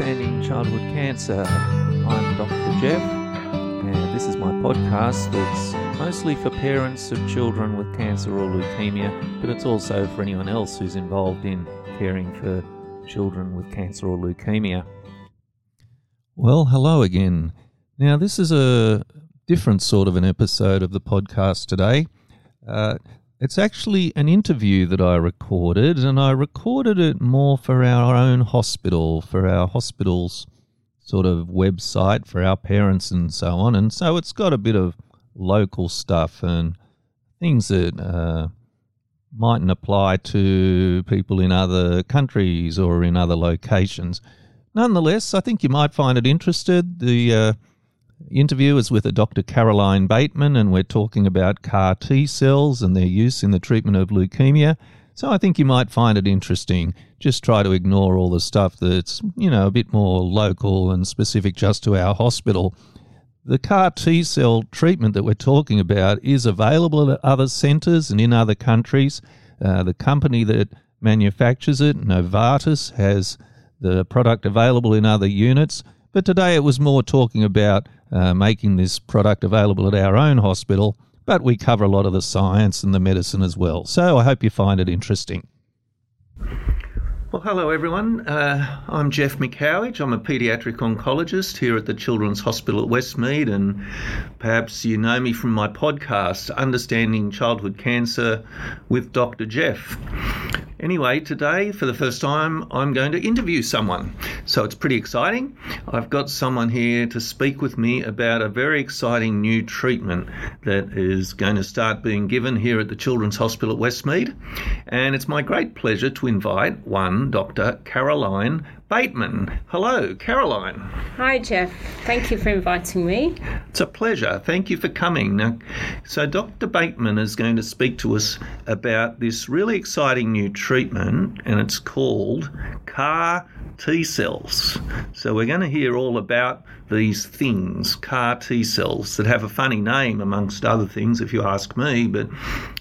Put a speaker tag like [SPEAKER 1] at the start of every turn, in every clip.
[SPEAKER 1] Understanding Childhood Cancer. I'm Dr. Geoff, and this is my podcast that's mostly for parents of children with cancer or leukemia, but it's also for anyone else who's involved in caring for children with cancer or leukemia. Well, hello again. Now, this is a different sort of an episode of the podcast today. Uh, it's actually an interview that I recorded, and I recorded it more for our own hospital, for our hospital's sort of website, for our parents and so on. And so it's got a bit of local stuff and things that uh, mightn't apply to people in other countries or in other locations. Nonetheless, I think you might find it interested. The uh, interview is with a Dr. Caroline Bateman, and we're talking about CAR T cells and their use in the treatment of leukemia. So I think you might find it interesting. Just try to ignore all the stuff that's, you know, a bit more local and specific just to our hospital. The CAR T cell treatment that we're talking about is available at other centres and in other countries. Uh, the company that manufactures it, Novartis, has the product available in other units. But today it was more talking about uh, making this product available at our own hospital, but we cover a lot of the science and the medicine as well. So I hope you find it interesting. Well, hello everyone. Uh, I'm Geoff McCowage. I'm a paediatric oncologist here at the Children's Hospital at Westmead, and perhaps you know me from my podcast, Understanding Childhood Cancer with Dr. Geoff. Anyway, today, for the first time, I'm going to interview someone. So it's pretty exciting. I've got someone here to speak with me about a very exciting new treatment that is going to start being given here at the Children's Hospital at Westmead. And it's my great pleasure to invite one Dr. Caroline Bateman. Hello, Caroline.
[SPEAKER 2] Hi, Geoff. Thank you for inviting me.
[SPEAKER 1] It's a pleasure. Thank you for coming. Now, so Dr. Bateman is going to speak to us about this really exciting new treatment, and it's called CAR T cells. So we're going to hear all about these things, CAR T cells, that have a funny name amongst other things, if you ask me. But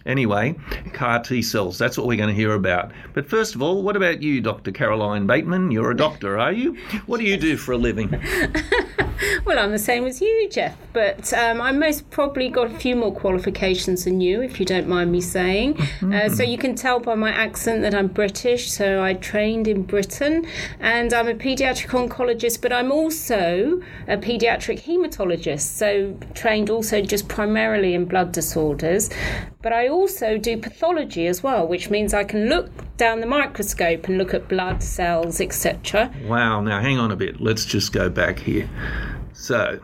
[SPEAKER 1] anyway, CAR T cells, that's what we're going to hear about. But first of all, what about you, Dr. Caroline Bateman? You're a doctor, are you? What do you do for a living?
[SPEAKER 2] well, I'm the same as you, Geoff, but um, I most probably got a few more qualifications than you, if you don't mind me saying. Mm-hmm. Uh, so you can tell by my accent that I'm British. So I trained in Britain, and I'm a paediatric oncologist, but I'm also a paediatric hematologist. So trained also just primarily in blood disorders. But I also do pathology as well, which means I can look down the microscope and look at blood cells, etc.
[SPEAKER 1] Wow, now hang on a bit. Let's just go back here. So,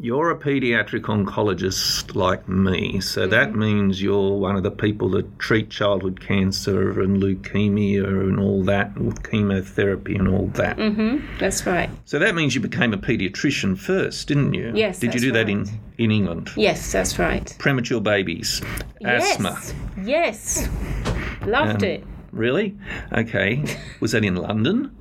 [SPEAKER 1] you're a pediatric oncologist like me, so mm-hmm. that means you're one of the people that treat childhood cancer and leukemia and all that, with chemotherapy and all that.
[SPEAKER 2] Mm-hmm. That's right.
[SPEAKER 1] So that means you became a pediatrician first, didn't you?
[SPEAKER 2] Yes.
[SPEAKER 1] Did you do
[SPEAKER 2] right.
[SPEAKER 1] that in, in England?
[SPEAKER 2] Yes, that's right.
[SPEAKER 1] Premature babies,
[SPEAKER 2] yes.
[SPEAKER 1] asthma.
[SPEAKER 2] Yes. Loved um, it.
[SPEAKER 1] Really? Okay. Was that in London?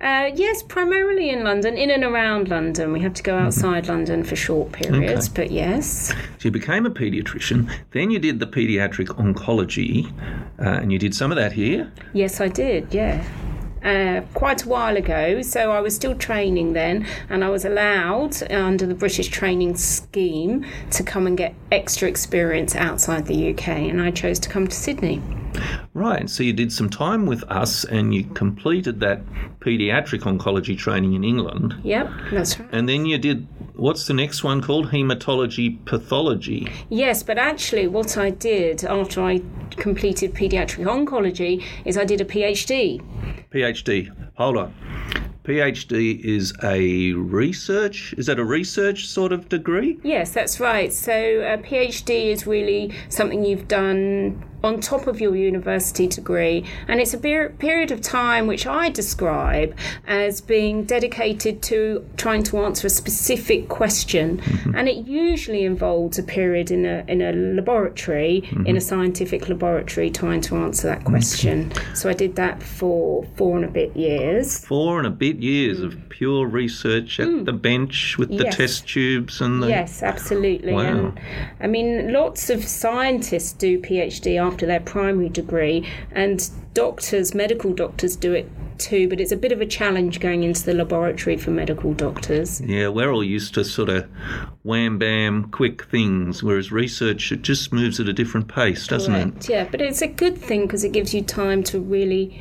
[SPEAKER 2] Uh, yes, primarily in London, in and around London. We have to go mm-hmm. outside mm-hmm. London for short periods, okay. but yes.
[SPEAKER 1] So you became a paediatrician, then you did the paediatric oncology, uh, and you did some of that here?
[SPEAKER 2] Yes, I did, yeah. Uh, quite a while ago. So I was still training then, and I was allowed under the British training scheme to come and get extra experience outside the UK, and I chose to come to Sydney.
[SPEAKER 1] Right, so you did some time with us and you completed that paediatric oncology training in England.
[SPEAKER 2] Yep, that's right.
[SPEAKER 1] And then you did, what's the next one called? Hematology pathology.
[SPEAKER 2] Yes, but actually, what I did after I completed paediatric oncology is I did a PhD.
[SPEAKER 1] PhD, hold on. PhD is a research, is that a research sort of degree?
[SPEAKER 2] Yes, that's right. So uh, a PhD is really something you've done on top of your university degree. And it's a period of time which I describe as being dedicated to trying to answer a specific question. Mm-hmm. And it usually involves a period in a, in a laboratory, mm-hmm. in a scientific laboratory, trying to answer that question. Okay. So I did that for four and a bit years.
[SPEAKER 1] Four and a bit years mm. of pure research at mm. the bench with the yes. test tubes and the.
[SPEAKER 2] Yes, absolutely.
[SPEAKER 1] Wow.
[SPEAKER 2] And, I mean, lots of scientists do PhD after after their primary degree, and doctors, medical doctors, do it too, but it's a bit of a challenge going into the laboratory for medical doctors.
[SPEAKER 1] Yeah, we're all used to sort of wham bam, quick things, whereas research it just moves at a different pace, doesn't
[SPEAKER 2] Correct, Yeah, but it's a good thing because it gives you time to really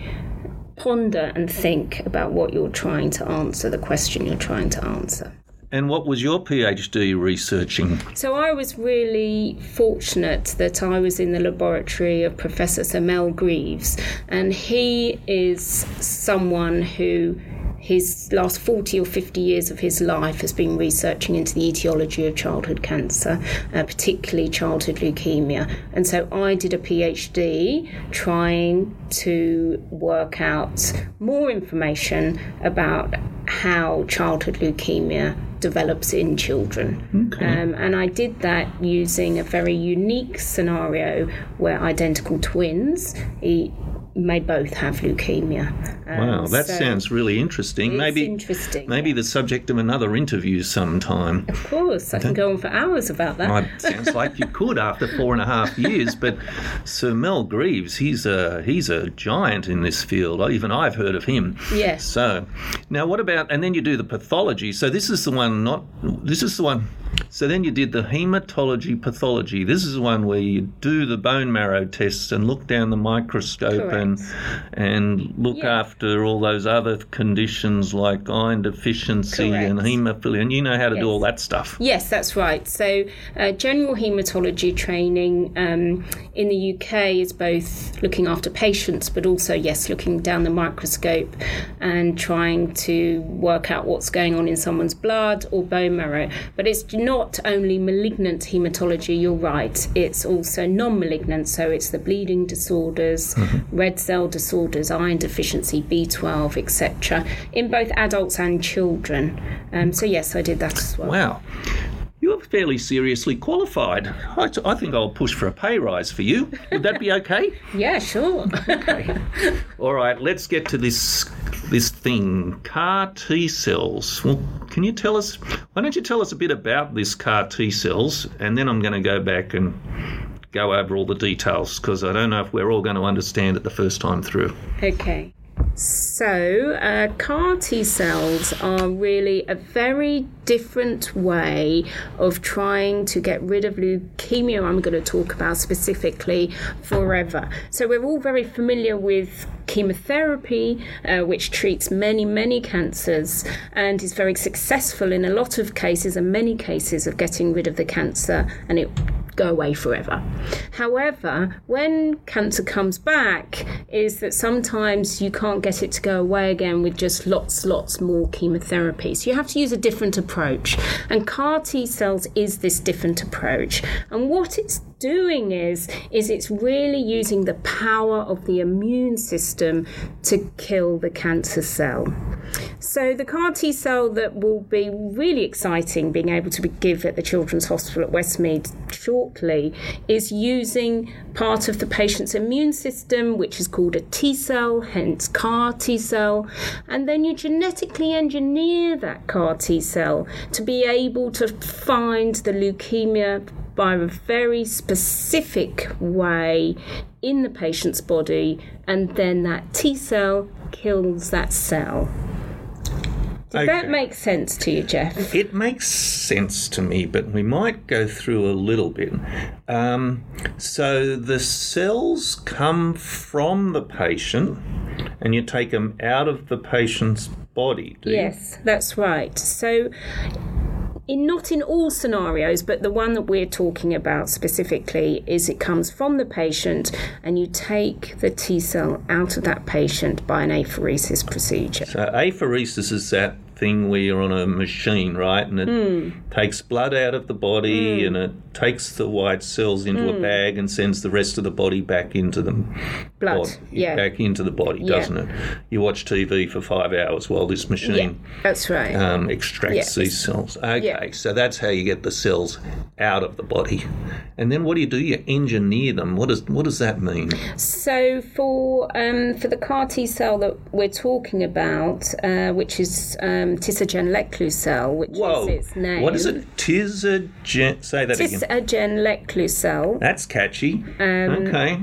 [SPEAKER 2] ponder and think about what you're trying to answer, the question you're trying to answer.
[SPEAKER 1] And what was your PhD researching?
[SPEAKER 2] So I was really fortunate that I was in the laboratory of Professor Sir Mel Greaves, and he is someone who his last 40 or 50 years of his life has been researching into the etiology of childhood cancer, uh, particularly childhood leukemia. And so I did a PhD trying to work out more information about how childhood leukemia develops in children.
[SPEAKER 1] Okay.
[SPEAKER 2] Um, and I did that using a very unique scenario where identical twins e- may both have leukemia. Um,
[SPEAKER 1] Wow, that
[SPEAKER 2] so
[SPEAKER 1] sounds really interesting. maybe
[SPEAKER 2] interesting.
[SPEAKER 1] maybe the subject of another interview sometime.
[SPEAKER 2] Of course, I can go on for hours about that.
[SPEAKER 1] Well, it sounds like you could after four and a half years. But Sir Mel Greaves, he's a he's a giant in this field. Even I've heard of him.
[SPEAKER 2] Yes.
[SPEAKER 1] So now, what about? And then you do the pathology. So this is the one. Not this is the one. So then you did the hematology pathology. This is the one where you do the bone marrow tests and look down the microscope and and look
[SPEAKER 2] Yeah.
[SPEAKER 1] after all those other conditions like iron deficiency and haemophilia. And you know how to do all that stuff.
[SPEAKER 2] Yes, that's right. So, uh, general haematology training um, in the UK is both looking after patients, but also, yes, looking down the microscope and trying to work out what's going on in someone's blood or bone marrow. But it's not only malignant haematology, you're right, it's also non malignant. So, it's the bleeding disorders, red cell disorders, iron deficiency, B12, etc., in both adults and children. Um, so, yes, I did that as well.
[SPEAKER 1] Wow. You're fairly seriously qualified. I, I think I'll push for a pay rise for you. Would that be okay?
[SPEAKER 2] Yeah, sure. okay.
[SPEAKER 1] All right, let's get to this this thing, CAR T cells. Well, can you tell us? Why don't you tell us a bit about this CAR T cells, and then I'm going to go back and go over all the details because I don't know if we're all going to understand it the first time through.
[SPEAKER 2] okay. So, uh, CAR T cells are really a very different way of trying to get rid of leukemia, I'm going to talk about specifically forever. So, we're all very familiar with chemotherapy, uh, which treats many, many cancers and is very successful in a lot of cases and many cases of getting rid of the cancer and it go away forever. However, when cancer comes back, is that sometimes you can't get it to go away again with just lots, lots more chemotherapy. So you have to use a different approach. And CAR T cells is this different approach. And what it's doing is is it's really using the power of the immune system to kill the cancer cell. So the CAR T cell that will be really exciting being able to be give at the Children's Hospital at Westmead shortly is using part of the patient's immune system, which is called a T cell, hence CAR T cell, and then you genetically engineer that CAR T cell to be able to find the leukemia by a very specific way in the patient's body, and then that T cell kills that cell. Did that
[SPEAKER 1] Okay.
[SPEAKER 2] make sense to you, Geoff?
[SPEAKER 1] It makes sense to me, but we might go through a little bit. Um, so the cells come from the patient, and you take them out of the patient's body. Do you?
[SPEAKER 2] Yes, that's right. So, in not in all scenarios, but the one that we're talking about specifically is it comes from the patient, and you take the T cell out of that patient by an apheresis procedure.
[SPEAKER 1] So apheresis is that thing where you're on a machine, right? And it
[SPEAKER 2] Hmm.
[SPEAKER 1] takes blood out of the body and it takes the white cells into
[SPEAKER 2] Hmm.
[SPEAKER 1] a bag and sends the rest of the body back into the
[SPEAKER 2] Blood,
[SPEAKER 1] body,
[SPEAKER 2] yeah.
[SPEAKER 1] back into the body,
[SPEAKER 2] Yeah.
[SPEAKER 1] doesn't it? You watch TV for five hours while this machine
[SPEAKER 2] That's right.
[SPEAKER 1] um, extracts
[SPEAKER 2] Yes.
[SPEAKER 1] these cells. Okay,
[SPEAKER 2] Yeah.
[SPEAKER 1] so that's how you get the cells out of the body. And then what do you do? You engineer them. What does what does that mean?
[SPEAKER 2] So for um, for the CAR T cell that we're talking about, uh, which is um, Tisagen-Leclu which
[SPEAKER 1] Whoa!
[SPEAKER 2] is its name.
[SPEAKER 1] What is it? Tisagen. Say that again.
[SPEAKER 2] Tisagenlecleucel.
[SPEAKER 1] That's catchy.
[SPEAKER 2] Um,
[SPEAKER 1] okay.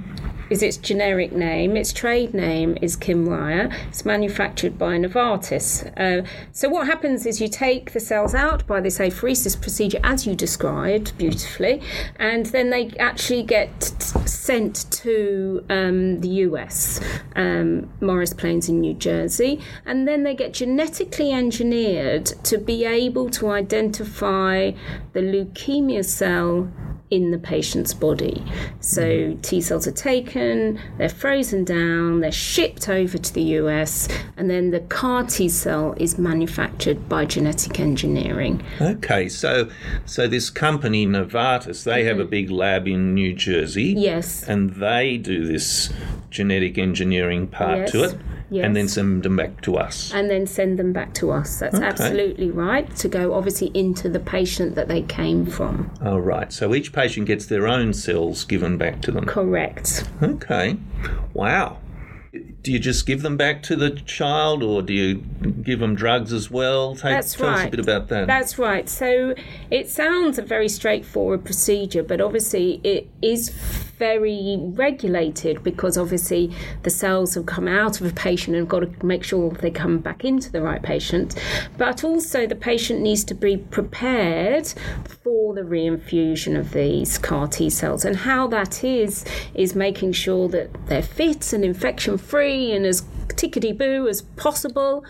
[SPEAKER 2] Is its generic name. Its trade name is Kymriah. It's manufactured by Novartis. Uh, so what happens is you take the cells out by this apheresis procedure, as you described beautifully, and then they actually get sent to um, the US, um, Morris Plains in New Jersey, and then they get genetically engineered to be able to identify the leukemia cell in the patient's body. So mm-hmm. T cells are taken, they're frozen down, they're shipped over to the US, and then the CAR T cell is manufactured by genetic engineering.
[SPEAKER 1] Okay, so so this company Novartis, they have a mm-hmm. big lab in New Jersey.
[SPEAKER 2] Yes.
[SPEAKER 1] And they do this genetic engineering part to
[SPEAKER 2] Yes,
[SPEAKER 1] and then send them back to us.
[SPEAKER 2] And then send them back to us. That's
[SPEAKER 1] Okay.
[SPEAKER 2] absolutely right. To go obviously into the patient that they came from.
[SPEAKER 1] Oh, right. So each patient gets their own cells given back to them.
[SPEAKER 2] Correct.
[SPEAKER 1] Okay. Wow. Do you just give them back to the child or do you give them drugs as well? Take,
[SPEAKER 2] That's
[SPEAKER 1] tell us a
[SPEAKER 2] right.
[SPEAKER 1] bit about that.
[SPEAKER 2] That's right. So it sounds a very straightforward procedure, but obviously it is very regulated because obviously the cells have come out of a patient and got to make sure they come back into the right patient. But also the patient needs to be prepared for the reinfusion of these CAR T cells. And how that is, is making sure that they're fit and infection free and as tickety boo as possible.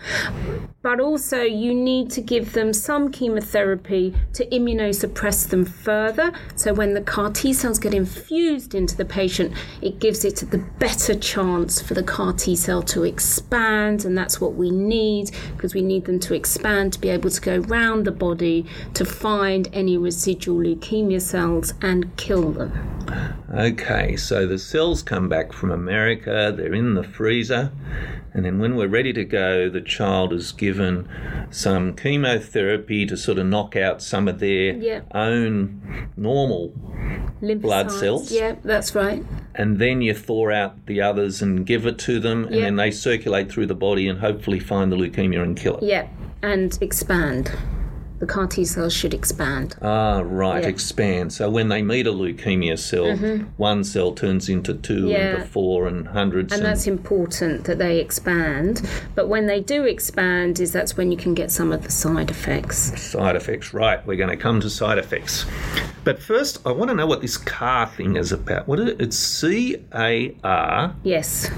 [SPEAKER 2] But also, you need to give them some chemotherapy to immunosuppress them further. So, when the CAR T cells get infused into the patient, it gives it the better chance for the CAR T cell to expand. And that's what we need because we need them to expand to be able to go round the body to find any residual leukemia cells and kill them.
[SPEAKER 1] Okay, so the cells come back from America, they're in the freezer, and then when we're ready to go, the child is given some chemotherapy to sort of knock out some of their
[SPEAKER 2] Yeah.
[SPEAKER 1] own normal, Blood cells?
[SPEAKER 2] Yeah, that's right.
[SPEAKER 1] and then you thaw out the others and give it to them, and then they circulate through the body and hopefully find the leukemia and kill it.
[SPEAKER 2] Yeah, and expand. The CAR T cells should expand.
[SPEAKER 1] Ah, right,
[SPEAKER 2] Yeah.
[SPEAKER 1] expand. So when they meet a leukemia cell, one cell turns into two,
[SPEAKER 2] Mm-hmm. Yeah.
[SPEAKER 1] into four, and hundreds.
[SPEAKER 2] And that's important that they expand. But when they do expand, is that's when you can get some of the side effects.
[SPEAKER 1] Side effects, right? We're going to come to side effects, but first, I want to know what this CAR thing is about. What is it? It's C A R
[SPEAKER 2] Yes.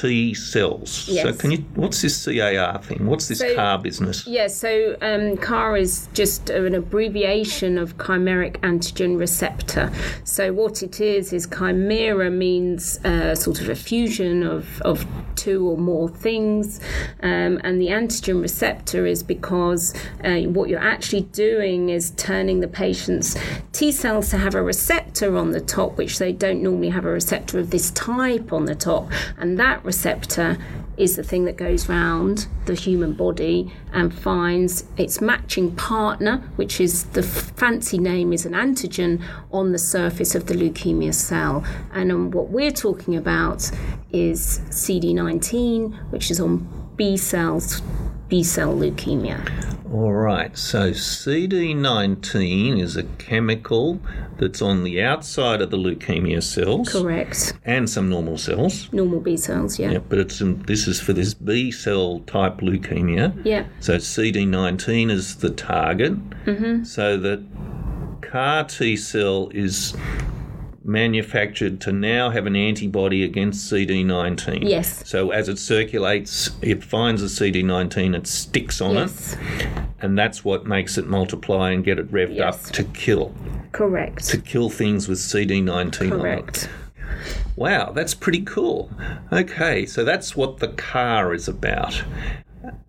[SPEAKER 1] T cells. So can you? What's this C A R thing? What's this
[SPEAKER 2] So-
[SPEAKER 1] CAR business?
[SPEAKER 2] Yeah, so um, CAR is just an abbreviation of chimeric antigen receptor. So what it is is chimera means uh, sort of a fusion of, of two or more things, um, and the antigen receptor is because uh, what you're actually doing is turning the patient's T cells to have a receptor on the top, which they don't normally have a receptor of this type on the top, and that receptor is the thing that goes round the human body and finds its matching partner, which is the f- fancy name is an antigen on the surface of the leukemia cell. And um, what we're talking about is CD19, which is on B cells, B cell leukemia.
[SPEAKER 1] All right. So CD19 is a chemical that's on the outside of the leukemia cells
[SPEAKER 2] Correct.
[SPEAKER 1] and some normal cells.
[SPEAKER 2] Normal B cells, yeah.
[SPEAKER 1] Yeah, but it's this is for this B cell type leukemia.
[SPEAKER 2] Yeah.
[SPEAKER 1] So CD19 is the target. Mm-hmm. So the CAR T cell is manufactured to now have an antibody against CD19.
[SPEAKER 2] Yes.
[SPEAKER 1] So as it circulates, it finds a CD19, it sticks on
[SPEAKER 2] Yes.
[SPEAKER 1] it, and that's what makes it multiply and get it revved
[SPEAKER 2] Yes.
[SPEAKER 1] up to kill,
[SPEAKER 2] Correct.
[SPEAKER 1] to kill things with CD19 on it.
[SPEAKER 2] Correct.
[SPEAKER 1] Wow, that's pretty cool. Okay, so that's what the car is about.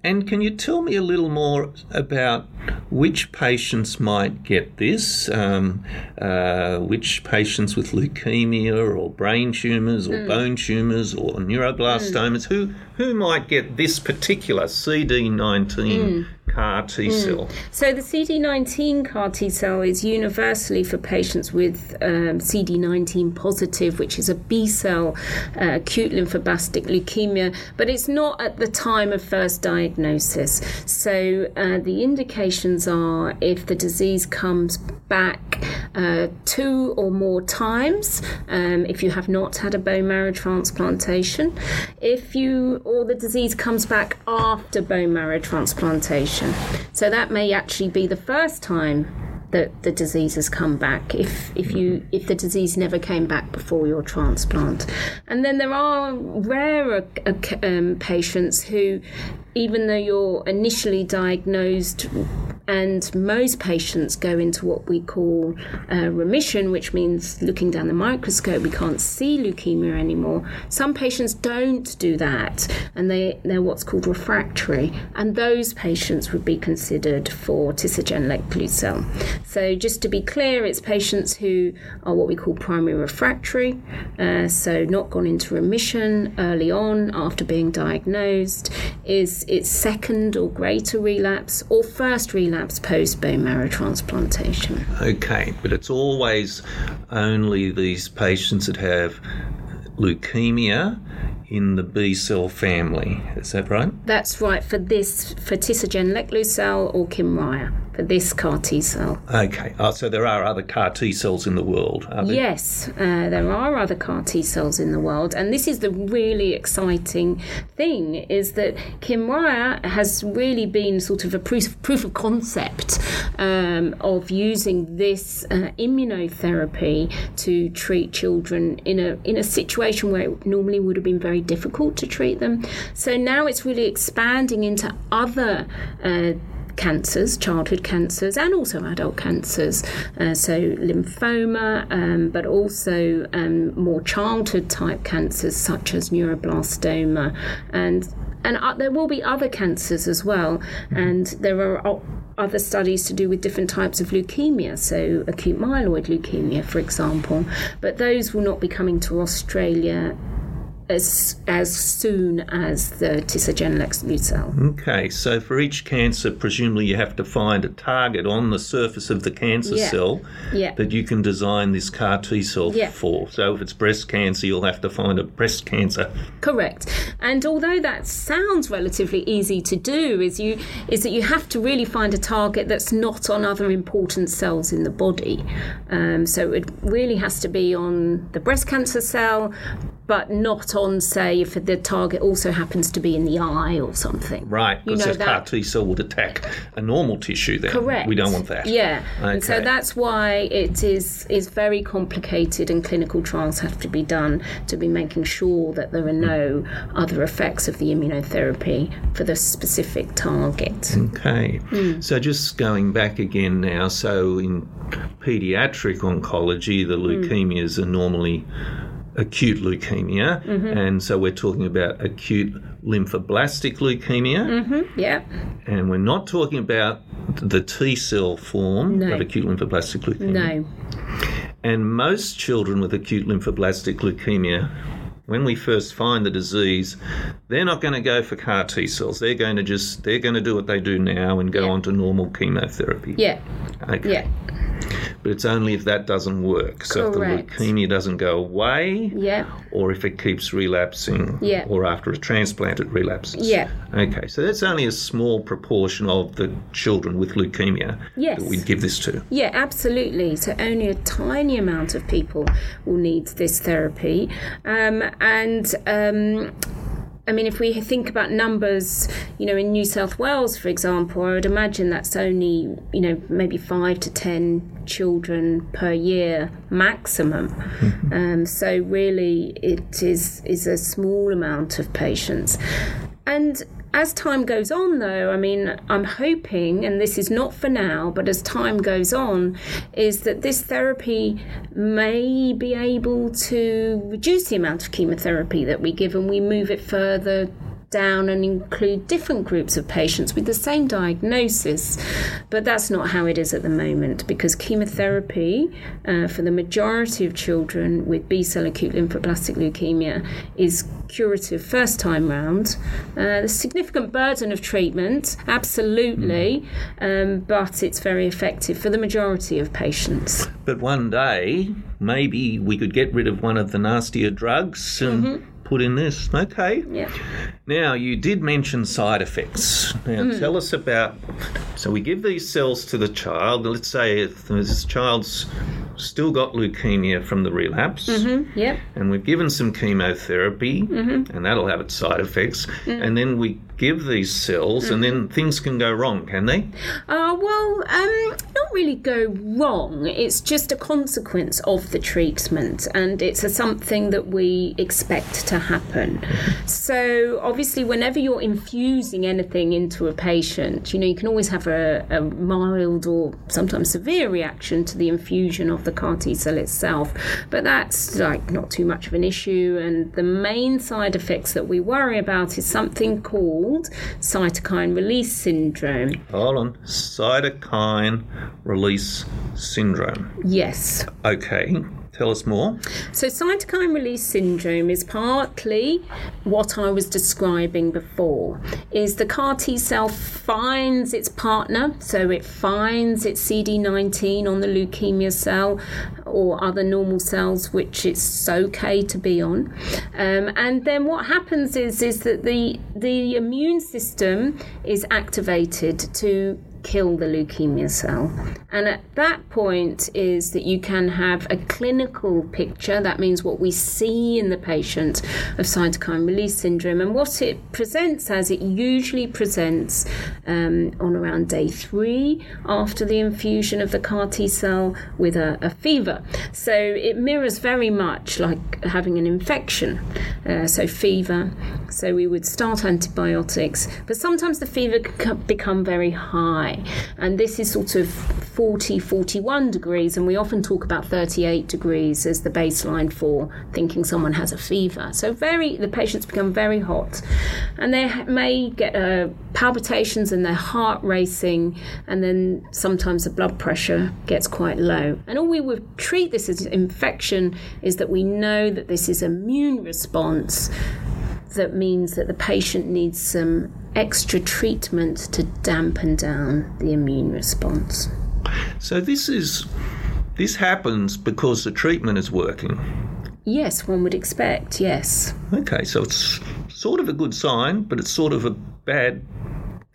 [SPEAKER 1] And can you tell me a little more about which patients might get this? Um, uh, which patients with leukemia or brain tumours or bone tumours or neuroblastomas? Who who might get this particular CD19 CAR T cell?
[SPEAKER 2] So the CD19 CAR T cell is universally for patients with um, CD19 positive, which is a B cell uh, acute lymphoblastic leukemia, but it's not at the time of first diagnosis. So uh, the indications are if the disease comes back uh, two or more times, um, if you have not had a bone marrow transplantation, if you or the disease comes back after bone marrow transplantation. So that may actually be the first time that the disease has come back if if you if the disease never came back before your transplant and then there are rarer uh, um, patients who even though you're initially diagnosed and most patients go into what we call uh, remission, which means looking down the microscope, we can't see leukemia anymore. Some patients don't do that, and they, they're what's called refractory, and those patients would be considered for tisagenlecleucel. So, just to be clear, it's patients who are what we call primary refractory, uh, so not gone into remission early on after being diagnosed, is its second or greater relapse, or first relapse post bone marrow transplantation.
[SPEAKER 1] Okay, but it's always only these patients that have leukemia in the B cell family. Is that right?
[SPEAKER 2] That's right for this for tisagenlecleucel or Kymriah for this CAR T cell.
[SPEAKER 1] Okay, oh, so there are other CAR T cells in the world.
[SPEAKER 2] Yes, uh, there are other CAR T cells in the world, and this is the really exciting thing: is that Kymriah has really been sort of a proof proof of concept um, of using this uh, immunotherapy to treat children in a in a situation where it normally would have been very difficult to treat them. So now it's really expanding into other. Uh, cancers, childhood cancers, and also adult cancers. Uh, so, lymphoma, um, but also um, more childhood type cancers such as neuroblastoma. And, and uh, there will be other cancers as well. And there are other studies to do with different types of leukemia, so acute myeloid leukemia, for example. But those will not be coming to Australia as as soon as the tisagenlecleucel.
[SPEAKER 1] Okay, so for each cancer, presumably you have to find a target on the surface of the cancer
[SPEAKER 2] yeah.
[SPEAKER 1] cell
[SPEAKER 2] yeah.
[SPEAKER 1] that you can design this CAR T cell
[SPEAKER 2] yeah.
[SPEAKER 1] for. So if it's breast cancer, you'll have to find a breast cancer.
[SPEAKER 2] Correct. And although that sounds relatively easy to do, is you is that you have to really find a target that's not on other important cells in the body. Um, so it really has to be on the breast cancer cell, but not on, say, if the target also happens to be in the eye or something.
[SPEAKER 1] Right, because you know, CAR T cell would attack a normal tissue then.
[SPEAKER 2] Correct.
[SPEAKER 1] We don't want that.
[SPEAKER 2] Yeah. Okay. And so that's why it is is very complicated and clinical trials have to be done to be making sure that there are no other effects of the immunotherapy for the specific target.
[SPEAKER 1] Okay. Mm. So just going back again now, so in pediatric oncology, the hmm. leukemias mm. are normally acute leukemia, mm-hmm. and so we're talking about acute lymphoblastic leukemia.
[SPEAKER 2] Mm-hmm. Yeah.
[SPEAKER 1] And we're not talking about the T cell form
[SPEAKER 2] no.
[SPEAKER 1] of acute lymphoblastic leukemia.
[SPEAKER 2] No.
[SPEAKER 1] And most children with acute lymphoblastic leukemia when we first find the disease, they're not going to go for CAR T cells. They're going to just they're going to do what they do now and go yeah. on to normal chemotherapy.
[SPEAKER 2] Yeah.
[SPEAKER 1] Okay.
[SPEAKER 2] Yeah
[SPEAKER 1] but it's only if that doesn't work. So
[SPEAKER 2] Correct.
[SPEAKER 1] if the leukemia doesn't go away,
[SPEAKER 2] yeah.
[SPEAKER 1] or if it keeps relapsing,
[SPEAKER 2] yeah.
[SPEAKER 1] or after a transplant it relapses.
[SPEAKER 2] Yeah.
[SPEAKER 1] Okay, so that's only a small proportion of the children with leukemia
[SPEAKER 2] yes.
[SPEAKER 1] that we'd give this to.
[SPEAKER 2] Yeah, absolutely. So only a tiny amount of people will need this therapy. Um, and um, I mean, if we think about numbers, you know, in New South Wales, for example, I would imagine that's only, you know, maybe five to ten children per year maximum. Mm-hmm. Um, so really, it is is a small amount of patients, and as time goes on, though, I mean, I'm hoping, and this is not for now, but as time goes on, is that this therapy may be able to reduce the amount of chemotherapy that we give and we move it further down and include different groups of patients with the same diagnosis. But that's not how it is at the moment because chemotherapy uh, for the majority of children with B cell acute lymphoblastic leukemia is curative first time round. Uh, the significant burden of treatment, absolutely, um, but it's very effective for the majority of patients.
[SPEAKER 1] But one day, maybe we could get rid of one of the nastier drugs and. Mm-hmm put in this. Okay.
[SPEAKER 2] Yeah.
[SPEAKER 1] Now, you did mention side effects. Now,
[SPEAKER 2] Mm.
[SPEAKER 1] tell us about. So, we give these cells to the child. Let's say this child's still got leukemia from the relapse,
[SPEAKER 2] Yep.
[SPEAKER 1] and we've given some chemotherapy, and that'll have its side effects. And then we give these cells, and then things can go wrong, can they?
[SPEAKER 2] Uh, well, um, not really go wrong. It's just a consequence of the treatment, and it's a, something that we expect to happen. So, obviously, whenever you're infusing anything into a patient, you know, you can always have a, a mild or sometimes severe reaction to the infusion of the CAR T cell itself, but that's like not too much of an issue. And the main side effects that we worry about is something called cytokine release syndrome.
[SPEAKER 1] Hold on. Cytokine release syndrome.
[SPEAKER 2] Yes.
[SPEAKER 1] Okay. Tell us more.
[SPEAKER 2] So, cytokine release syndrome is partly what I was describing before. Is the CAR T cell finds its partner, so it finds its CD19 on the leukemia cell or other normal cells, which it's okay to be on. Um, and then what happens is is that the the immune system is activated to kill the leukemia cell. And at that point is that you can have a clinical picture, that means what we see in the patient of cytokine release syndrome. And what it presents as, it usually presents um, on around day three after the infusion of the CAR T cell with a, a fever. So it mirrors very much like having an infection. Uh, so fever. So we would start antibiotics, but sometimes the fever can become very high. And this is sort of 40, 41 degrees, and we often talk about 38 degrees as the baseline for thinking someone has a fever. So very, the patients become very hot, and they may get uh, palpitations and their heart racing, and then sometimes the blood pressure gets quite low. And all we would treat this as infection is that we know that this is immune response that means that the patient needs some extra treatment to dampen down the immune response.
[SPEAKER 1] So this is this happens because the treatment is working.
[SPEAKER 2] Yes, one would expect, yes.
[SPEAKER 1] Okay, so it's sort of a good sign, but it's sort of a bad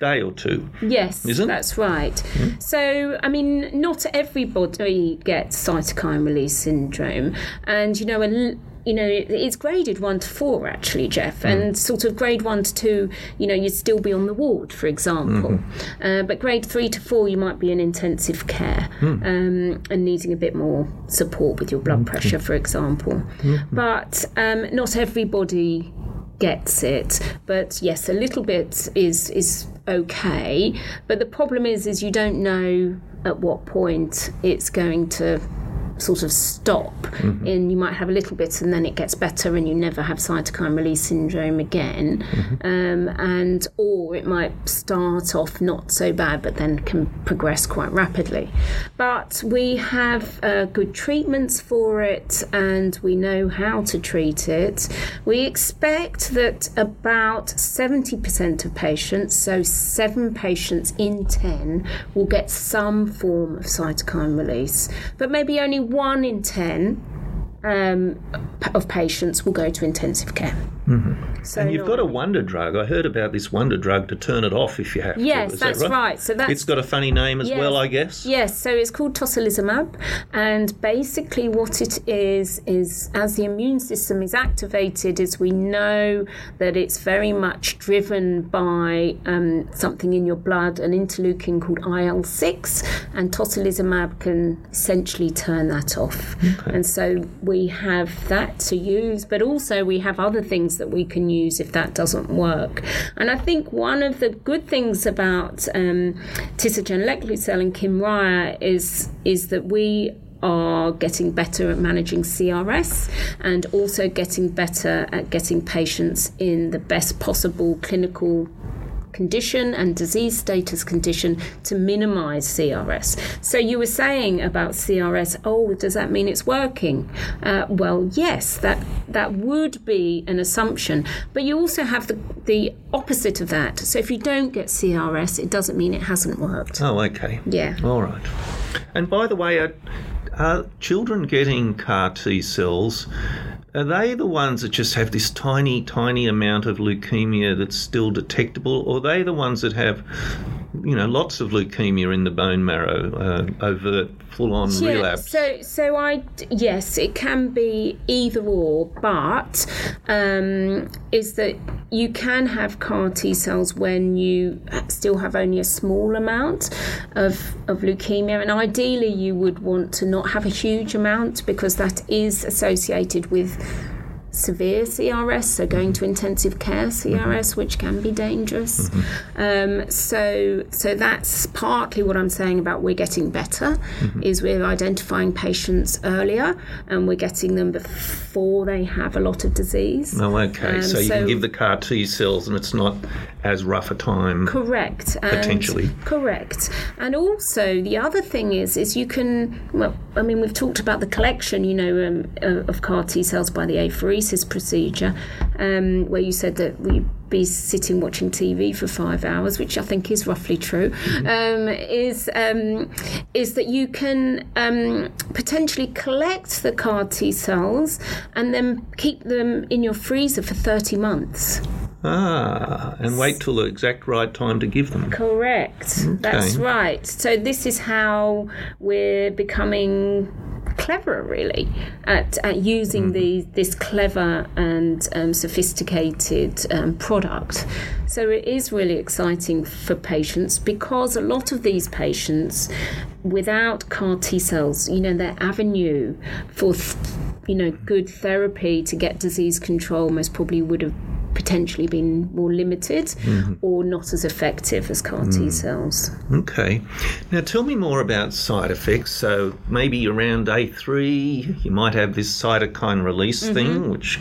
[SPEAKER 1] day or two.
[SPEAKER 2] Yes,
[SPEAKER 1] isn't
[SPEAKER 2] that's right. Hmm. So, I mean, not everybody gets cytokine release syndrome, and you know, a you know, it's graded one to four actually, Geoff, and sort of grade one to two, you know, you'd still be on the ward, for example. Uh, but grade three to four, you might be in intensive care um, and needing a bit more support with your blood pressure, for example. But um, not everybody gets it but yes a little bit is is okay. But the problem is is you don't know at what point it's going to sort of stop and you might have a little bit and then it gets better and you never have cytokine release syndrome again. Um, and or it might start off not so bad but then can progress quite rapidly. But we have uh, good treatments for it and we know how to treat it. We expect that about 70% of patients so 7 patients in 10 will get some form of cytokine release. But maybe only 1 in 10 um, of patients will go to intensive care. So
[SPEAKER 1] And you've got a wonder drug. I heard about this wonder drug to turn it off if you have to.
[SPEAKER 2] Yes,
[SPEAKER 1] Is that
[SPEAKER 2] that's right. So that's
[SPEAKER 1] It's got a funny name as
[SPEAKER 2] Yes.
[SPEAKER 1] well, I guess.
[SPEAKER 2] Yes, so it's called tocilizumab, and basically what it is is as the immune system is activated, as we know that it's very much driven by um, something in your blood, an interleukin called IL six, and tocilizumab can essentially turn that off. And so we have that to use, but also we have other things that we can use if that doesn't work. And I think one of the good things about um, tisagenlecleucel and Kymriah is is that we are getting better at managing CRS and also getting better at getting patients in the best possible clinical condition and disease status condition to minimize CRS. So you were saying about CRS, oh, does that mean it's working? Uh, well, yes, that that would be an assumption, but you also have the the opposite of that. So if you don't get CRS, it doesn't mean it hasn't worked.
[SPEAKER 1] Oh, okay.
[SPEAKER 2] Yeah.
[SPEAKER 1] All right. And by the way, are, are children getting CAR T cells? Are they the ones that just have this tiny, tiny amount of leukemia that's still detectable, or are they the ones that have, you know, lots of leukemia in the bone marrow, uh, overt, full-on
[SPEAKER 2] Yeah,
[SPEAKER 1] relapse?
[SPEAKER 2] so so I yes, it can be either or, but um, is that you can have CAR T cells when you still have only a small amount of of leukemia, and ideally you would want to not have a huge amount because that is associated with severe CRS, so going to intensive care CRS, which can be dangerous. Um, so, so that's partly what I'm saying about we're getting better, is we're identifying patients earlier and we're getting them before they have a lot of disease.
[SPEAKER 1] Oh, okay.
[SPEAKER 2] Um,
[SPEAKER 1] so you can give the CAR T cells, and it's not as rough a time.
[SPEAKER 2] Correct. And
[SPEAKER 1] Potentially.
[SPEAKER 2] Correct. And also the other thing is, is you can. Well, I mean, we've talked about the collection, you know, um, uh, of CAR T cells by the procedure, um, where you said that we'd be sitting watching TV for five hours, which I think is roughly true. Um, is um, is that you can um, potentially collect the CAR T cells and then keep them in your freezer for thirty months.
[SPEAKER 1] Ah, and wait till the exact right time to give them.
[SPEAKER 2] Correct. That's right. So this is how we're becoming clever, really, at, at using the this clever and um, sophisticated um, product. So it is really exciting for patients because a lot of these patients, without CAR T cells, you know, their avenue for th- you know good therapy to get disease control most probably would have potentially been more limited or not as effective as CAR T cells.
[SPEAKER 1] Okay. Now tell me more about side effects. So maybe around day three, you might have this cytokine release
[SPEAKER 2] Mm-hmm.
[SPEAKER 1] thing, which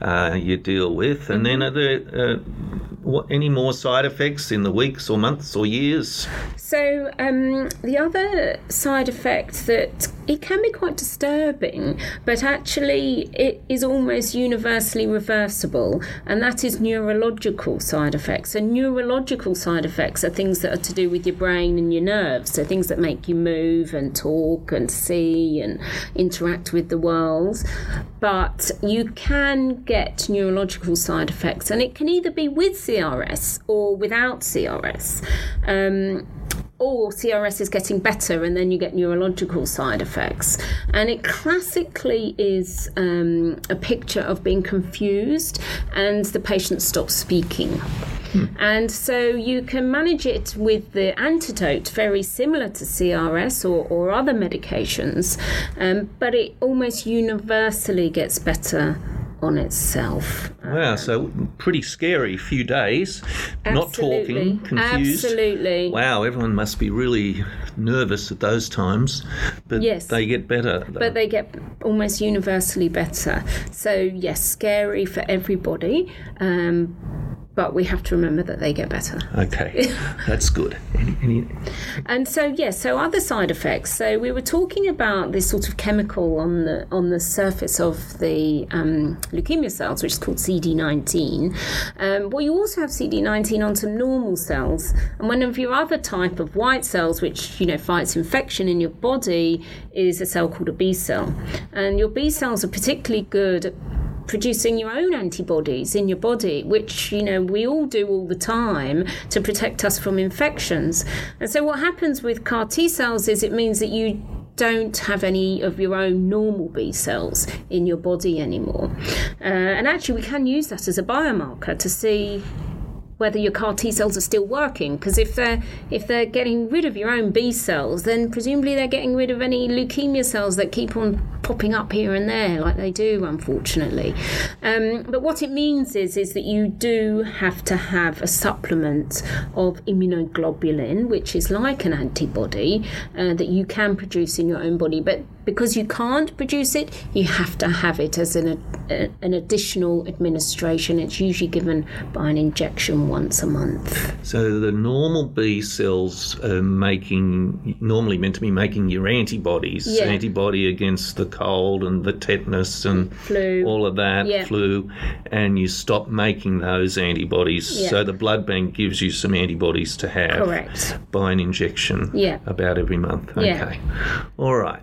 [SPEAKER 1] uh, you deal with. And then are there uh, what, any more side effects in the weeks or months or years?
[SPEAKER 2] So um, the other side effect that it can be quite disturbing, but actually it is almost universally reversible, and that is neurological side effects. So neurological side effects are things that are to do with your brain and your nerves, so things that make you move and talk and see and interact with the world. But you can get neurological side effects, and it can either be with CRS or without CRS. Um, or CRS is getting better, and then you get neurological side effects. And it classically is um, a picture of being confused, and the patient stops speaking. And so you can manage it with the antidote, very similar to CRS or, or other medications, um, but it almost universally gets better on itself.
[SPEAKER 1] Wow, so pretty scary few days. Not talking, confused.
[SPEAKER 2] Absolutely.
[SPEAKER 1] Wow, everyone must be really nervous at those times. But
[SPEAKER 2] Yes.
[SPEAKER 1] they get better.
[SPEAKER 2] but they get almost universally better. So yes, scary for everybody, um, but we have to remember that they get better.
[SPEAKER 1] okay, that's good. Any, any,
[SPEAKER 2] And so yes, so other side effects. So we were talking about this sort of chemical on the on the surface of the um, leukemia cells, which is called CD19. Um, well, you also have CD19 on some normal cells, and one of your other type of white cells, which you know fights infection in your body, is a cell called a B cell, and your B cells are particularly good at producing your own antibodies in your body, which you know we all do all the time to protect us from infections. And so what happens with CAR T cells is it means that you don't have any of your own normal B cells in your body anymore. Uh, and actually, we can use that as a biomarker to see whether your CAR T cells are still working. Because if they're if they're getting rid of your own B cells, then presumably they're getting rid of any leukemia cells that keep on popping up here and there, like they do, unfortunately. Um, but what it means is is that you do have to have a supplement of immunoglobulin, which is like an antibody uh, that you can produce in your own body, but because you can't produce it, you have to have it as an, a, an additional administration. It's usually given by an injection once a month.
[SPEAKER 1] so the normal B cells are making, normally meant to be making your antibodies,
[SPEAKER 2] Yeah.
[SPEAKER 1] antibody against the cold and the tetanus and
[SPEAKER 2] Flu.
[SPEAKER 1] all of that,
[SPEAKER 2] Yeah.
[SPEAKER 1] flu, and you stop making those antibodies.
[SPEAKER 2] Yeah.
[SPEAKER 1] So the blood bank gives you some antibodies to have
[SPEAKER 2] Correct.
[SPEAKER 1] by an injection
[SPEAKER 2] Yeah.
[SPEAKER 1] about every month. Okay.
[SPEAKER 2] Yeah.
[SPEAKER 1] All right.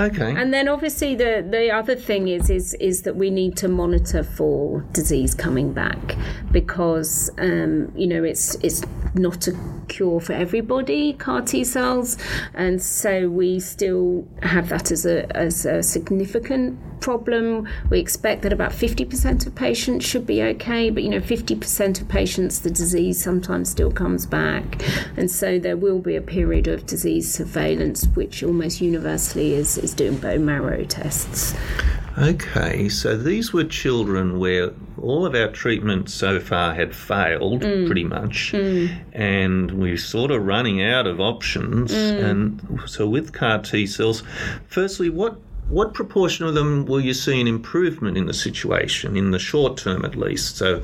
[SPEAKER 1] Okay.
[SPEAKER 2] And then obviously the the other thing is is is that we need to monitor for disease coming back because um, you know it's it's not a cure for everybody CAR T cells, and so we still have that as a as a significant problem. We expect that about 50% of patients should be okay, but you know, 50% of patients, the disease sometimes still comes back. And so there will be a period of disease surveillance, which almost universally is, is doing bone marrow tests.
[SPEAKER 1] Okay, so these were children where all of our treatment so far had failed,
[SPEAKER 2] Mm.
[SPEAKER 1] pretty much, and we're sort of running out of options.
[SPEAKER 2] Mm.
[SPEAKER 1] And so, with CAR T cells, firstly, what what proportion of them will you see an improvement in the situation in the short term, at least? So,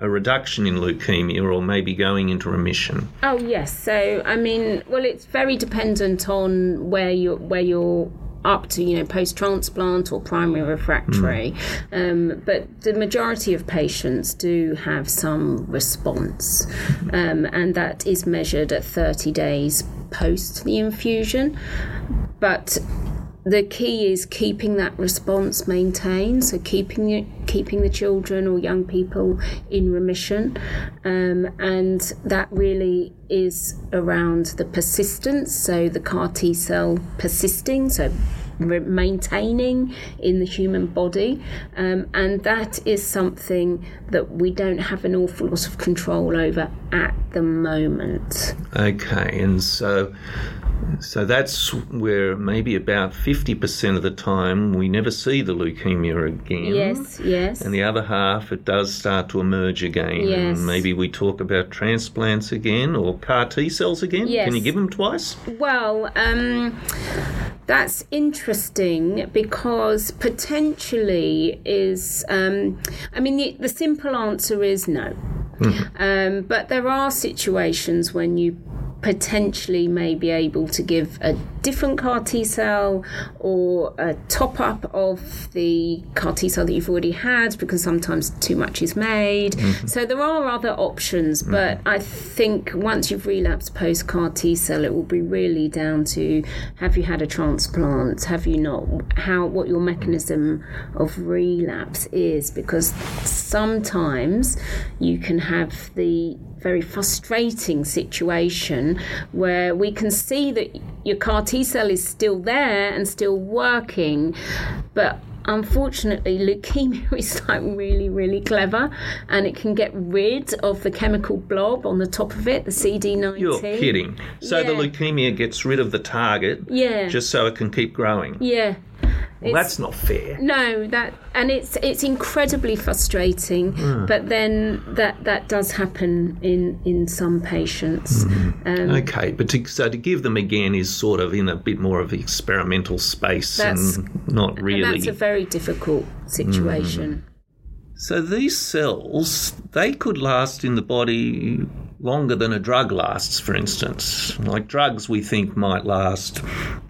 [SPEAKER 1] a reduction in leukemia, or maybe going into remission.
[SPEAKER 2] Oh yes. So I mean, well, it's very dependent on where you're where you're up to, you know, post transplant or primary refractory. Um, but the majority of patients do have some response, um, and that is measured at 30 days post the infusion. But the key is keeping that response maintained so keeping it, keeping the children or young people in remission um, and that really is around the persistence so the CAR T cell persisting so maintaining in the human body um, and that is something that we don't have an awful lot of control over at the moment.
[SPEAKER 1] Okay, and so so that's where maybe about 50% of the time we never see the leukemia again.
[SPEAKER 2] yes yes
[SPEAKER 1] And the other half, it does start to emerge again.
[SPEAKER 2] Yes.
[SPEAKER 1] And maybe we talk about transplants again or CAR T cells again.
[SPEAKER 2] Yes.
[SPEAKER 1] Can you give them twice?
[SPEAKER 2] Well, um, that's interesting because potentially is. Um, I mean, the, the simple answer is no. Um, but there are situations when you potentially may be able to give a different CAR T cell or a top up of the CAR T cell that you've already had because sometimes too much is made. Mm-hmm. So there are other options, mm-hmm. but I think once you've relapsed post CAR T cell, it will be really down to have you had a transplant, have you not, how what your mechanism of relapse is because sometimes you can have the very frustrating situation where we can see that your CAR T cell is still there and still working, but unfortunately, leukemia is like really, really clever and it can get rid of the chemical blob on the top of it, the CD19.
[SPEAKER 1] You're kidding. So the leukemia gets rid of the target
[SPEAKER 2] Yeah.
[SPEAKER 1] just so it can keep growing.
[SPEAKER 2] yeah.
[SPEAKER 1] Well, that's not fair.
[SPEAKER 2] No, that and it's it's incredibly frustrating,
[SPEAKER 1] Hmm.
[SPEAKER 2] but then that that does happen in in some patients.
[SPEAKER 1] Hmm.
[SPEAKER 2] Um,
[SPEAKER 1] Okay, but to, so to give them again is sort of in a bit more of experimental space and not
[SPEAKER 2] and
[SPEAKER 1] really.
[SPEAKER 2] that's a very difficult situation.
[SPEAKER 1] So these cells, they could last in the body longer than a drug lasts, for instance. Like drugs we think might last,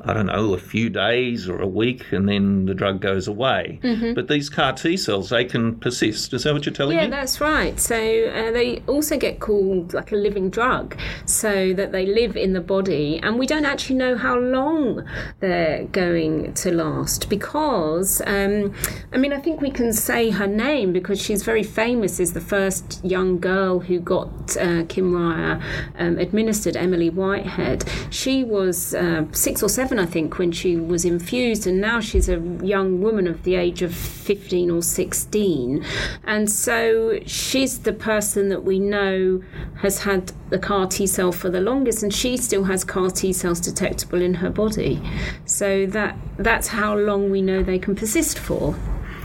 [SPEAKER 1] I don't know, a few days or a week and then the drug goes away. But these CAR T cells, they can persist. Is that what you're telling
[SPEAKER 2] Yeah,
[SPEAKER 1] me?
[SPEAKER 2] Yeah, that's right. So uh, they also get called like a living drug, so that they live in the body, and we don't actually know how long they're going to last because, um, I mean, I think we can say her name because she's very famous. Is the first young girl who got uh, Kymriah um, administered, Emily Whitehead. She was uh, six or seven, I think, when she was infused, and now she's a young woman of the age of 15 or 16. And so she's the person that we know has had the CAR T cell for the longest, and she still has CAR T cells detectable in her body. So that that's how long we know they can persist for.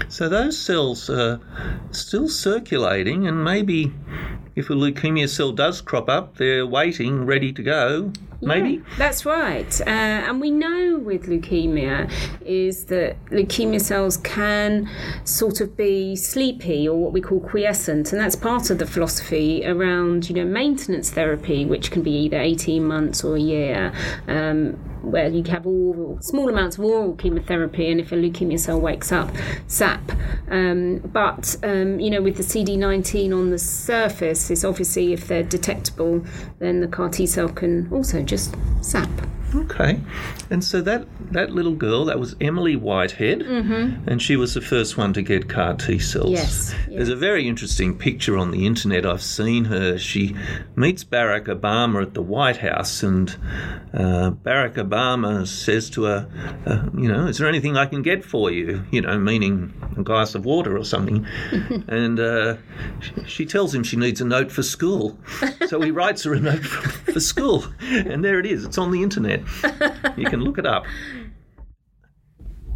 [SPEAKER 1] So those cells are still circulating, and maybe if a leukemia cell does crop up, they're waiting, ready to go. Maybe.
[SPEAKER 2] Yeah, that's right. Uh, and we know with leukemia is that leukemia cells can sort of be sleepy or what we call quiescent, and that's part of the philosophy around you know maintenance therapy, which can be either eighteen months or a year. Um, where you have oral, small amounts of oral chemotherapy, and if a leukemia cell wakes up, SAP. Um, but um, you know, with the CD19 on the surface, it's obviously if they're detectable, then the CAR T cell can also just SAP.
[SPEAKER 1] Okay. And so that, that little girl, that was Emily Whitehead, and she was the first one to get CAR T cells.
[SPEAKER 2] Mm-hmm. Yes,
[SPEAKER 1] There's a very interesting picture on the internet. I've seen her. She meets Barack Obama at the White House, and uh, Barack Obama says to her, uh, You know, is there anything I can get for you? You know, meaning a glass of water or something. and uh, she tells him she needs a note for school. So he writes her a note for, for school. And there it is. It's on the internet. You can look it up.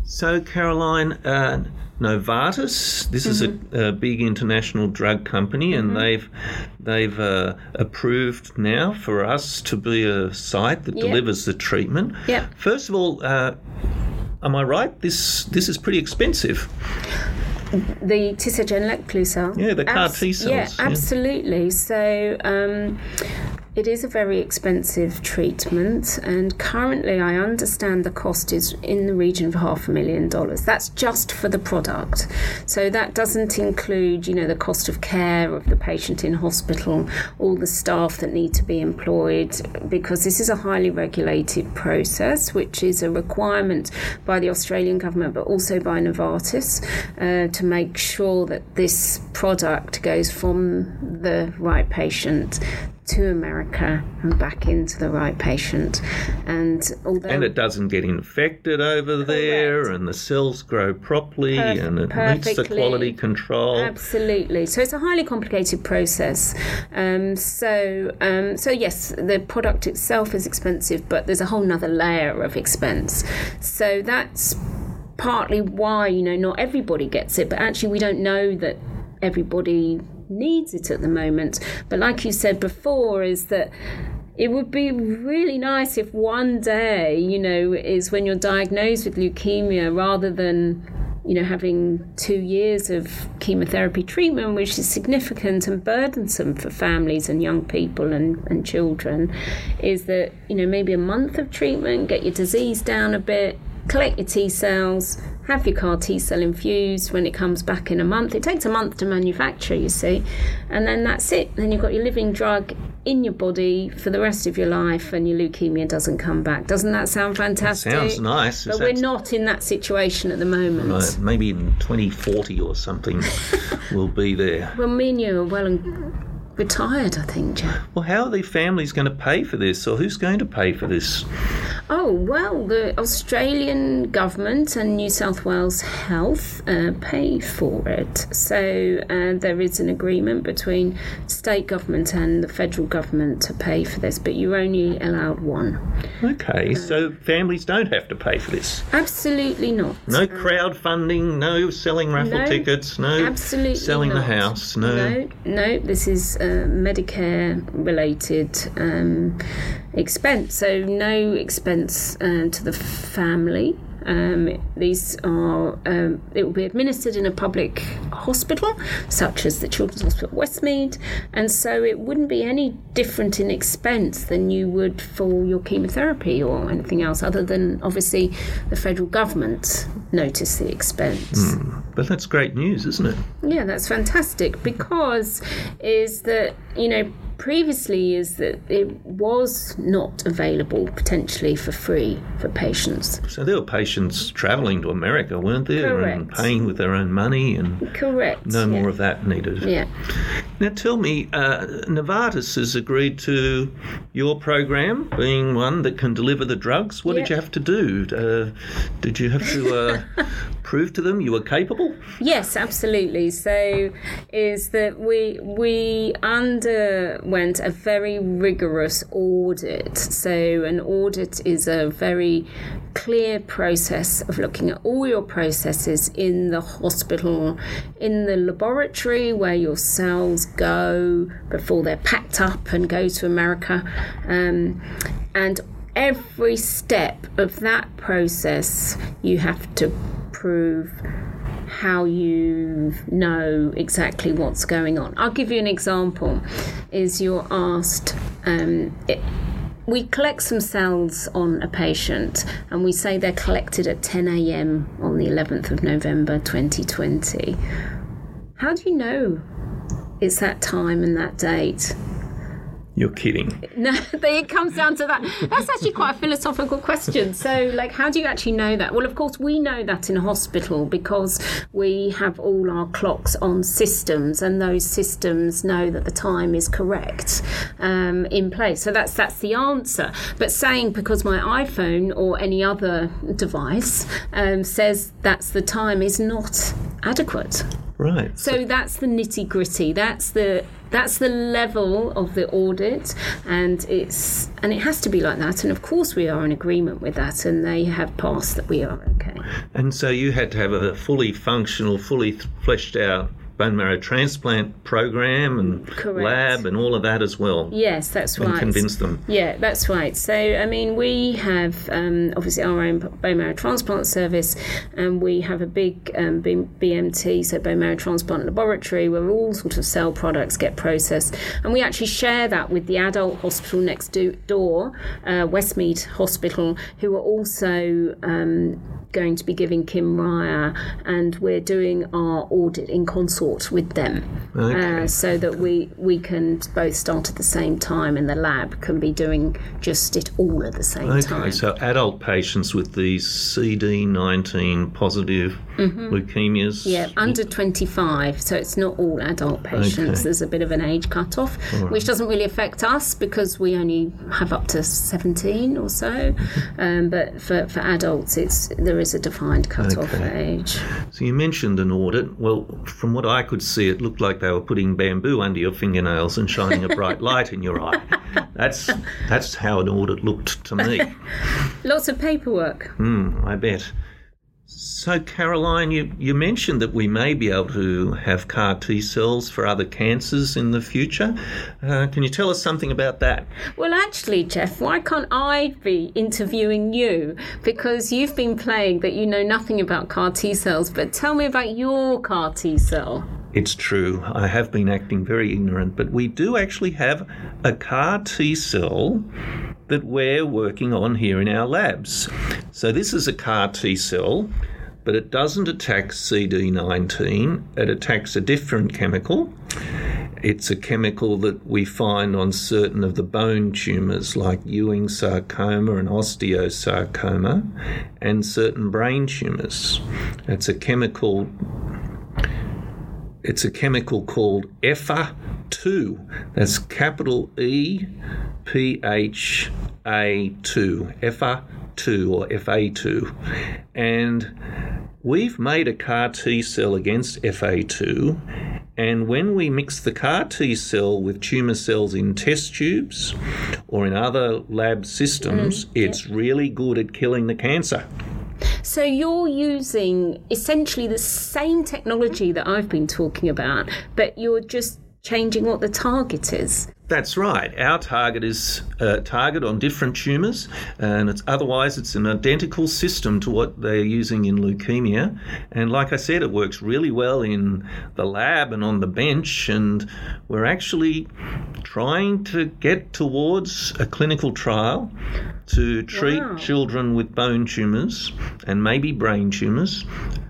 [SPEAKER 1] So, Caroline, uh, Novartis, this is a, a big international drug company, and they've they've uh, approved now for us to be a site that
[SPEAKER 2] Yep.
[SPEAKER 1] delivers the treatment.
[SPEAKER 2] Yep.
[SPEAKER 1] First of all, uh, am I right? This this is pretty expensive.
[SPEAKER 2] The Tisagenlecleucel. Clucel.
[SPEAKER 1] Yeah, the CAR T cells,
[SPEAKER 2] Yeah,
[SPEAKER 1] yeah.
[SPEAKER 2] absolutely. So um, it is a very expensive treatment, and currently I understand the cost is in the region of half a million dollars. That's just for the product. So that doesn't include, you know, the cost of care of the patient in hospital, all the staff that need to be employed, because this is a highly regulated process, which is a requirement by the Australian government, but also by Novartis, uh, to make sure that this product goes from the right patient to America and back into the right patient. And although
[SPEAKER 1] And it doesn't get infected over there, and the cells grow properly,
[SPEAKER 2] Perf-
[SPEAKER 1] and it meets the quality control.
[SPEAKER 2] Absolutely. So it's a highly complicated process. Um, so um, so yes, the product itself is expensive, but there's a whole nother layer of expense. So that's partly why you know not everybody gets it, but actually we don't know that everybody needs it at the moment. But like you said before, is that it would be really nice if one day, you know, is when you're diagnosed with leukemia rather than, you know, having two years of chemotherapy treatment, which is significant and burdensome for families and young people and, and children, is that, you know, maybe a month of treatment, get your disease down a bit, collect your T cells, have your CAR T cell infused when it comes back in a month. It takes a month to manufacture, you see, and then that's it. Then you've got your living drug in your body for the rest of your life, and your leukemia doesn't come back. Doesn't that sound fantastic?
[SPEAKER 1] Sounds nice. Is
[SPEAKER 2] But we're
[SPEAKER 1] that-
[SPEAKER 2] not in that situation at the moment.
[SPEAKER 1] Right, maybe in 2040 or something we'll be there.
[SPEAKER 2] Well, me and you are well and retired, I think, Geoff.
[SPEAKER 1] Well, how are the families going to pay for this, or who's going to pay for this?
[SPEAKER 2] Oh, well, the Australian government and New South Wales Health uh, pay for it. So uh, there is an agreement between state government and the federal government to pay for this, but you're only allowed one.
[SPEAKER 1] Okay, so families don't have to pay for this.
[SPEAKER 2] Absolutely not.
[SPEAKER 1] No crowdfunding, no selling raffle
[SPEAKER 2] No,
[SPEAKER 1] tickets, no
[SPEAKER 2] Absolutely
[SPEAKER 1] selling the house, no.
[SPEAKER 2] No, no, this is uh, Medicare related um, expense. So no expense uh, to the family. Um, these are um, it will be administered in a public hospital, such as the Children's Hospital Westmead, and so it wouldn't be any different in expense than you would for your chemotherapy or anything else, other than obviously the federal government notice the expense.
[SPEAKER 1] But that's great news, isn't it?
[SPEAKER 2] Yeah, that's fantastic because is that you know previously is that it was not available potentially for free for patients.
[SPEAKER 1] So there were patients travelling to America, weren't there? And
[SPEAKER 2] Correct.
[SPEAKER 1] paying with their own money, and
[SPEAKER 2] Correct.
[SPEAKER 1] no
[SPEAKER 2] yeah.
[SPEAKER 1] more of that needed.
[SPEAKER 2] Yeah.
[SPEAKER 1] Now tell me, uh, Novartis has agreed to your program being one that can deliver the drugs. What did you have to do? Uh, did you have to uh, prove to them you were capable?
[SPEAKER 2] Yes, absolutely. So, is that we we underwent a very rigorous audit. So, an audit is a very clear process of looking at all your processes in the hospital, in the laboratory where your cells go before they're packed up and go to America, um, and every step of that process you have to prove how you know exactly what's going on. I'll give you an example. Is you're asked, um, it, we collect some cells on a patient, and we say they're collected at 10 a.m. on the 11th of November 2020. How do you know it's that time and that date?
[SPEAKER 1] You're kidding.
[SPEAKER 2] No, it comes down to that. That's actually quite a philosophical question. So, like, how do you actually know that? Well, of course, we know that in hospital because we have all our clocks on systems, and those systems know that the time is correct um, in place. So that's that's the answer. But saying because my iPhone or any other device um, says that's the time is not adequate.
[SPEAKER 1] Right.
[SPEAKER 2] So that's the nitty gritty. That's the that's the level of the audit, and it's and it has to be like that. And of course, we are in agreement with that, and they have passed that we are okay.
[SPEAKER 1] And so you had to have a fully functional, fully fleshed out bone marrow transplant program and
[SPEAKER 2] Correct.
[SPEAKER 1] lab and all of that as well.
[SPEAKER 2] Yes, that's
[SPEAKER 1] and
[SPEAKER 2] right.
[SPEAKER 1] convince them.
[SPEAKER 2] Yeah, that's right. So, I mean, we have um, obviously our own bone marrow transplant service, and we have a big um, B- BMT, so bone marrow transplant laboratory, where all sort of cell products get processed, and we actually share that with the adult hospital next do- door, uh, Westmead Hospital, who are also um, going to be giving Kymriah, and we're doing our audit in consort with them,
[SPEAKER 1] Okay.
[SPEAKER 2] uh, so that we we can both start at the same time, and the lab can be doing just it all at the same
[SPEAKER 1] Okay,
[SPEAKER 2] time.
[SPEAKER 1] so adult patients with these CD19 positive leukemias.
[SPEAKER 2] Mm-hmm. Yeah, under 25, so it's not all adult patients.
[SPEAKER 1] Okay.
[SPEAKER 2] There's a bit of an age cut-off, which doesn't really affect us because we only have up to 17 or so. Um, but for, for adults, it's there is a defined cut-off
[SPEAKER 1] Okay.
[SPEAKER 2] age.
[SPEAKER 1] So you mentioned an audit. Well, from what I could see, it looked like they were putting bamboo under your fingernails and shining a bright light in your eye. That's that's how an audit looked to me.
[SPEAKER 2] Lots of paperwork.
[SPEAKER 1] Hmm, I bet. So, Caroline, you, you mentioned that we may be able to have CAR T cells for other cancers in the future. Uh, can you tell us something about that?
[SPEAKER 2] Well, actually, Geoff, why can't I be interviewing you? Because you've been playing that you know nothing about CAR T cells, but tell me about your CAR T cell.
[SPEAKER 1] It's true, I have been acting very ignorant, but we do actually have a CAR T cell that we're working on here in our labs. So, this is a CAR T cell, but it doesn't attack CD19, it attacks a different chemical. It's a chemical that we find on certain of the bone tumours like Ewing sarcoma and osteosarcoma and certain brain tumours. It's a chemical it's a chemical called EPHA2. That's capital E P H A 2. EPHA2 or FA2. And we've made a CAR T cell against FA2. And when we mix the CAR T cell with tumour cells in test tubes or in other lab systems, mm, it's really good at killing the cancer.
[SPEAKER 2] So you're using essentially the same technology that I've been talking about, but you're just changing what the target is.
[SPEAKER 1] That's right. Our target is a target on different tumours, and it's otherwise it's an identical system to what they're using in leukemia. And like I said, it works really well in the lab and on the bench. And we're actually trying to get towards a clinical trial to treat
[SPEAKER 2] Wow.
[SPEAKER 1] children with bone tumours and maybe brain tumours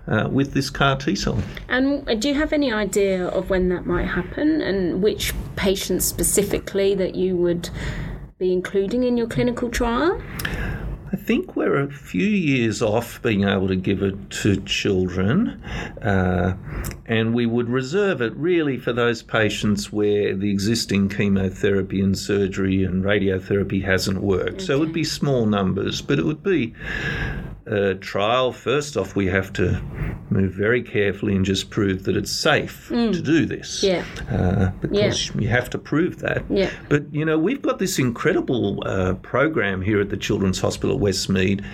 [SPEAKER 1] uh, with this CAR T cell.
[SPEAKER 2] And uh, do you have any idea of when that might happen and which patients specifically that you would be including in your clinical trial?
[SPEAKER 1] I think we're a few years off being able to give it to children, uh, and we would reserve it really for those patients where the existing chemotherapy and surgery and radiotherapy hasn't worked. So it would be small numbers, but it would be a trial. First off, we have to move very carefully and just prove that it's safe to do this.
[SPEAKER 2] Yeah.
[SPEAKER 1] Uh, because you have to prove that.
[SPEAKER 2] Yeah.
[SPEAKER 1] But you know, we've got this incredible uh, program here at the Children's Hospital at Westmead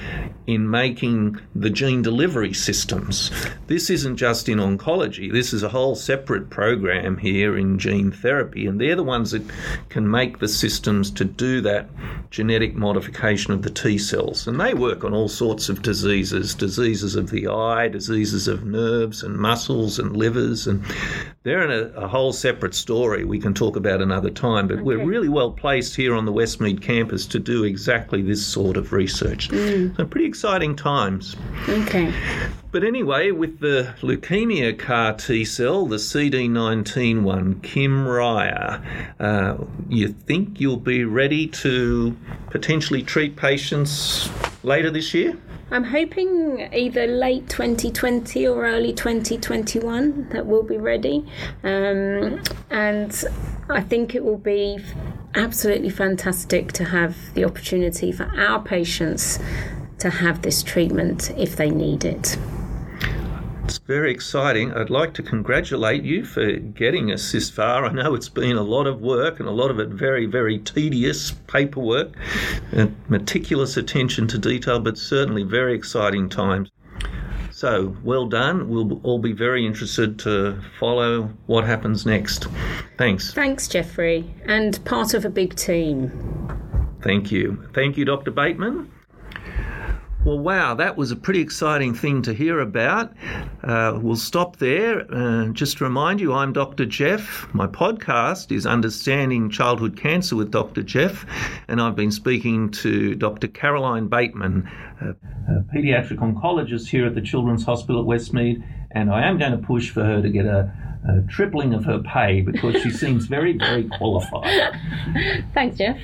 [SPEAKER 1] in making the gene delivery systems. This isn't just in oncology. This is a whole separate program here in gene therapy, and they're the ones that can make the systems to do that genetic modification of the T cells. And they work on all sorts of diseases, diseases of the eye, diseases of nerves and muscles and livers, and they're in a, a, whole separate story we can talk about another time, but okay. we're really well placed here on the Westmead campus to do exactly this sort of research. Mm. So, pretty exciting times.
[SPEAKER 2] Okay.
[SPEAKER 1] But anyway, with the leukemia CAR T cell, the CD19 one, Kymriah, uh, you think you'll be ready to potentially treat patients later this year?
[SPEAKER 2] I'm hoping either late 2020 or early 2021 that we'll be ready. Um, and I think it will be absolutely fantastic to have the opportunity for our patients to have this treatment if they need it.
[SPEAKER 1] It's very exciting. I'd like to congratulate you for getting us this far. I know it's been a lot of work and a lot of it very, very tedious paperwork and meticulous attention to detail, but certainly very exciting times. So, well done. We'll all be very interested to follow what happens next. Thanks.
[SPEAKER 2] Thanks, Geoffrey, and part of a big team.
[SPEAKER 1] Thank you. Thank you, Dr. Bateman. Well, wow, that was a pretty exciting thing to hear about. Uh, we'll stop there. Uh, just to remind you, I'm Dr. Geoff. My podcast is Understanding Childhood Cancer with Dr. Geoff, and I've been speaking to Dr. Caroline Bateman, a, a paediatric oncologist here at the Children's Hospital at Westmead, and I am going to push for her to get a, a tripling of her pay because she seems very, very qualified.
[SPEAKER 2] Thanks, Geoff.